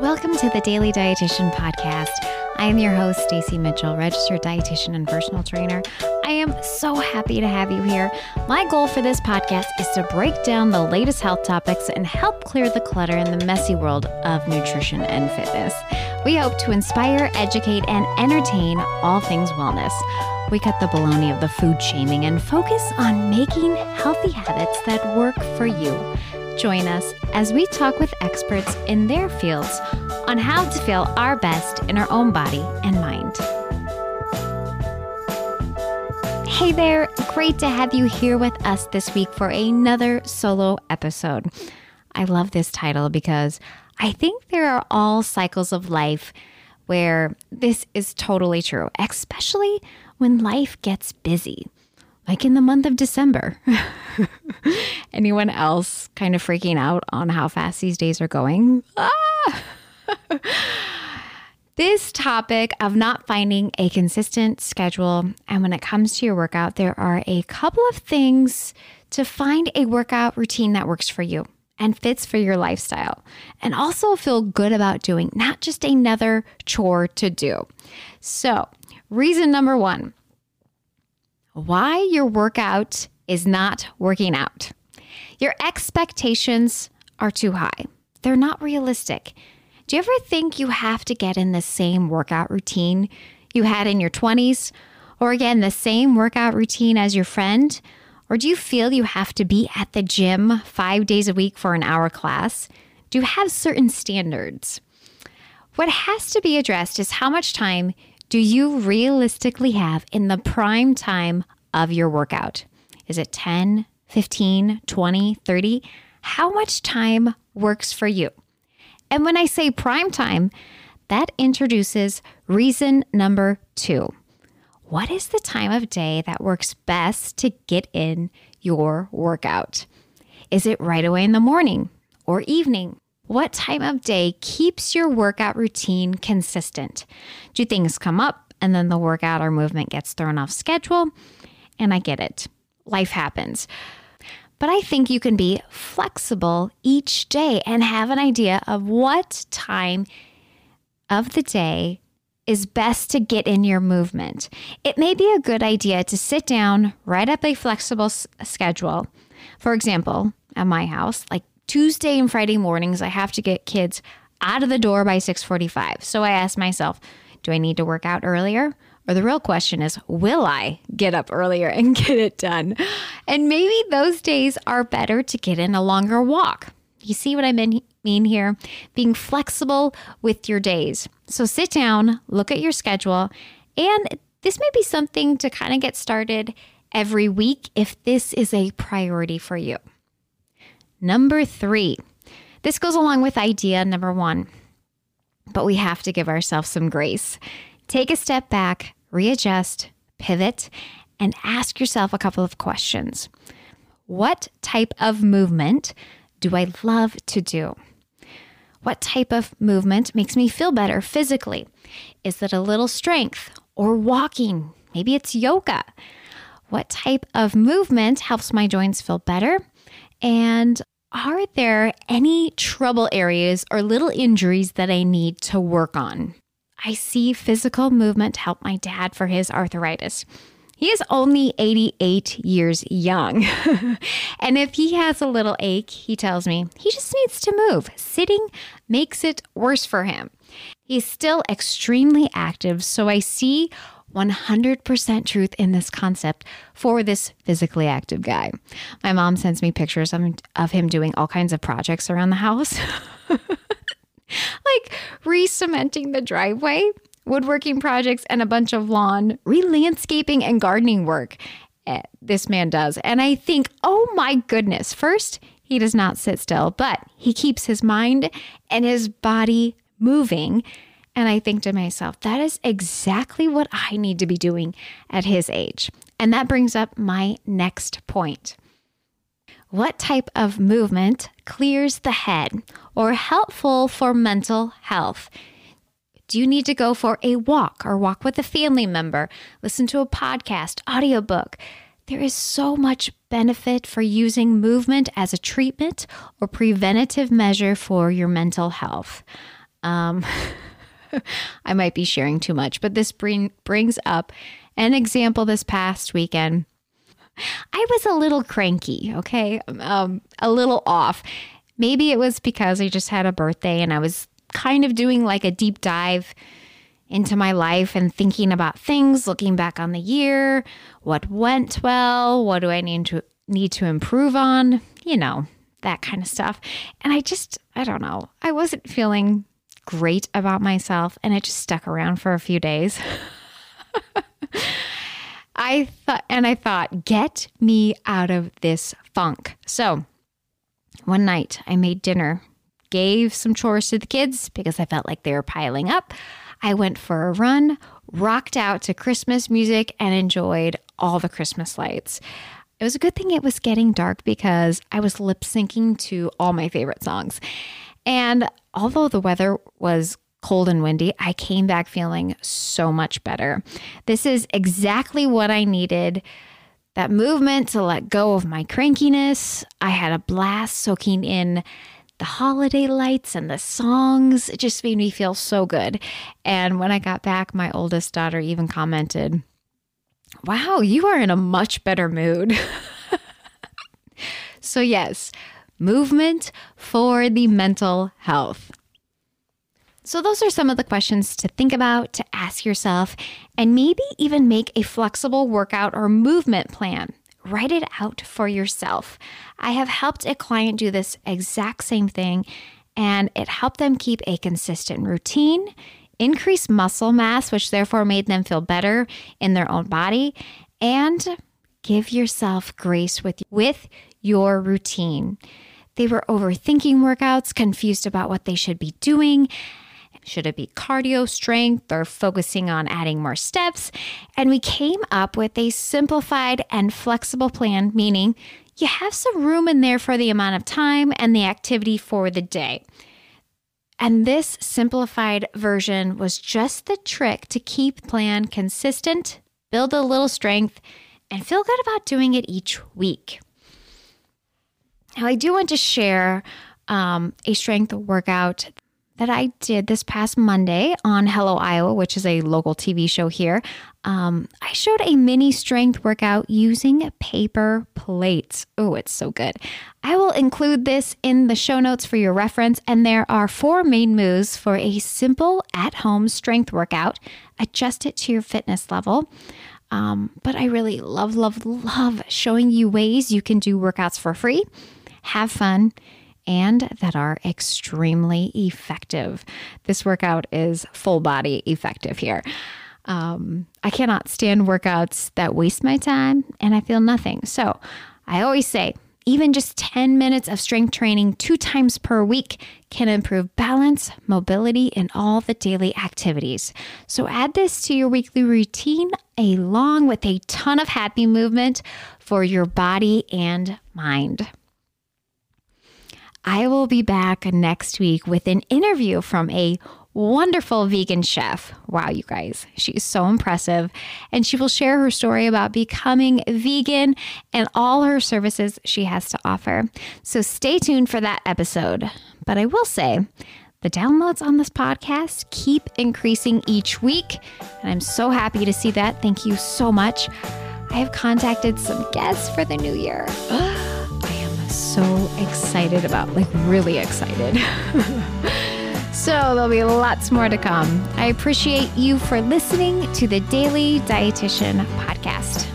Welcome to the Daily Dietitian Podcast. I am your host, Stacey Mitchell, registered dietitian and personal trainer. I am so happy to have you here. My goal for this podcast is to break down the latest health topics and help clear the clutter in the messy world of nutrition and fitness. We hope to inspire, educate, and entertain all things wellness. We cut the baloney of the food shaming and focus on making healthy habits that work for you. Join us as we talk with experts in their fields on how to feel our best in our own body and mind. Hey there, great to have you here with us this week for another solo episode. I love this title because I think there are all cycles of life where this is totally true, especially when life gets busy like in the month of December. Anyone else kind of freaking out on how fast these days are going? Ah! this topic of not finding a consistent schedule, and when it comes to your workout, there are a couple of things to find a workout routine that works for you and fits for your lifestyle, and also feel good about doing, not just another chore to do. So, reason number one why your workout is not working out. Your expectations are too high, they're not realistic. Do you ever think you have to get in the same workout routine you had in your 20s? Or again, the same workout routine as your friend? Or do you feel you have to be at the gym five days a week for an hour class? Do you have certain standards? What has to be addressed is how much time do you realistically have in the prime time of your workout? Is it 10, 15, 20, 30? How much time works for you? And when I say prime time, that introduces reason number two. What is the time of day that works best to get in your workout? Is it right away in the morning or evening? What time of day keeps your workout routine consistent? Do things come up and then the workout or movement gets thrown off schedule? And I get it, life happens. But I think you can be flexible each day and have an idea of what time of the day is best to get in your movement. It may be a good idea to sit down, write up a flexible s- schedule. For example, at my house, like Tuesday and Friday mornings, I have to get kids out of the door by 6:45. So I ask myself, do I need to work out earlier? Or the real question is, will I get up earlier and get it done? And maybe those days are better to get in a longer walk. You see what I mean here? Being flexible with your days. So sit down, look at your schedule, and this may be something to kind of get started every week if this is a priority for you. Number three, this goes along with idea number one, but we have to give ourselves some grace. Take a step back, readjust, pivot, and ask yourself a couple of questions. What type of movement do I love to do? What type of movement makes me feel better physically? Is it a little strength or walking? Maybe it's yoga. What type of movement helps my joints feel better? And are there any trouble areas or little injuries that I need to work on? I see physical movement help my dad for his arthritis. He is only 88 years young. and if he has a little ache, he tells me he just needs to move. Sitting makes it worse for him. He's still extremely active, so I see 100% truth in this concept for this physically active guy. My mom sends me pictures of, of him doing all kinds of projects around the house, like re cementing the driveway, woodworking projects, and a bunch of lawn, re landscaping, and gardening work. Eh, this man does. And I think, oh my goodness, first, he does not sit still, but he keeps his mind and his body moving and I think to myself, that is exactly what I need to be doing at his age. And that brings up my next point. What type of movement clears the head or helpful for mental health? Do you need to go for a walk or walk with a family member, listen to a podcast, audiobook? There is so much benefit for using movement as a treatment or preventative measure for your mental health. Um, I might be sharing too much, but this bring, brings up an example this past weekend. I was a little cranky, okay? Um, a little off. Maybe it was because I just had a birthday and I was kind of doing like a deep dive into my life and thinking about things, looking back on the year, what went well, what do I need to need to improve on, you know, that kind of stuff. And I just, I don't know, I wasn't feeling great about myself and it just stuck around for a few days. I thought, and I thought, get me out of this funk. So one night I made dinner, gave some chores to the kids because I felt like they were piling up. I went for a run, rocked out to Christmas music, and enjoyed all the Christmas lights. It was a good thing it was getting dark because I was lip syncing to all my favorite songs. And although the weather was cold and windy, I came back feeling so much better. This is exactly what I needed that movement to let go of my crankiness. I had a blast soaking in the holiday lights and the songs. It just made me feel so good. And when I got back, my oldest daughter even commented, Wow, you are in a much better mood. so, yes, movement for the mental health. So, those are some of the questions to think about, to ask yourself, and maybe even make a flexible workout or movement plan. Write it out for yourself. I have helped a client do this exact same thing, and it helped them keep a consistent routine, increase muscle mass, which therefore made them feel better in their own body, and give yourself grace with, with your routine. They were overthinking workouts, confused about what they should be doing. Should it be cardio strength or focusing on adding more steps? And we came up with a simplified and flexible plan, meaning you have some room in there for the amount of time and the activity for the day. And this simplified version was just the trick to keep plan consistent, build a little strength, and feel good about doing it each week. Now, I do want to share um, a strength workout that I did this past Monday on Hello Iowa, which is a local TV show here. Um, I showed a mini strength workout using paper plates. Oh, it's so good. I will include this in the show notes for your reference. And there are four main moves for a simple at home strength workout. Adjust it to your fitness level. Um, but I really love, love, love showing you ways you can do workouts for free, have fun, and that are extremely effective. This workout is full body effective here. Um, I cannot stand workouts that waste my time and I feel nothing. So I always say, even just 10 minutes of strength training two times per week can improve balance, mobility, and all the daily activities. So add this to your weekly routine along with a ton of happy movement for your body and mind. I will be back next week with an interview from a wonderful vegan chef. Wow, you guys, she's so impressive. And she will share her story about becoming vegan and all her services she has to offer. So stay tuned for that episode. But I will say, the downloads on this podcast keep increasing each week. And I'm so happy to see that. Thank you so much. I have contacted some guests for the new year. I am so excited about, like, really excited. so there'll be lots more to come. I appreciate you for listening to the Daily Dietitian Podcast.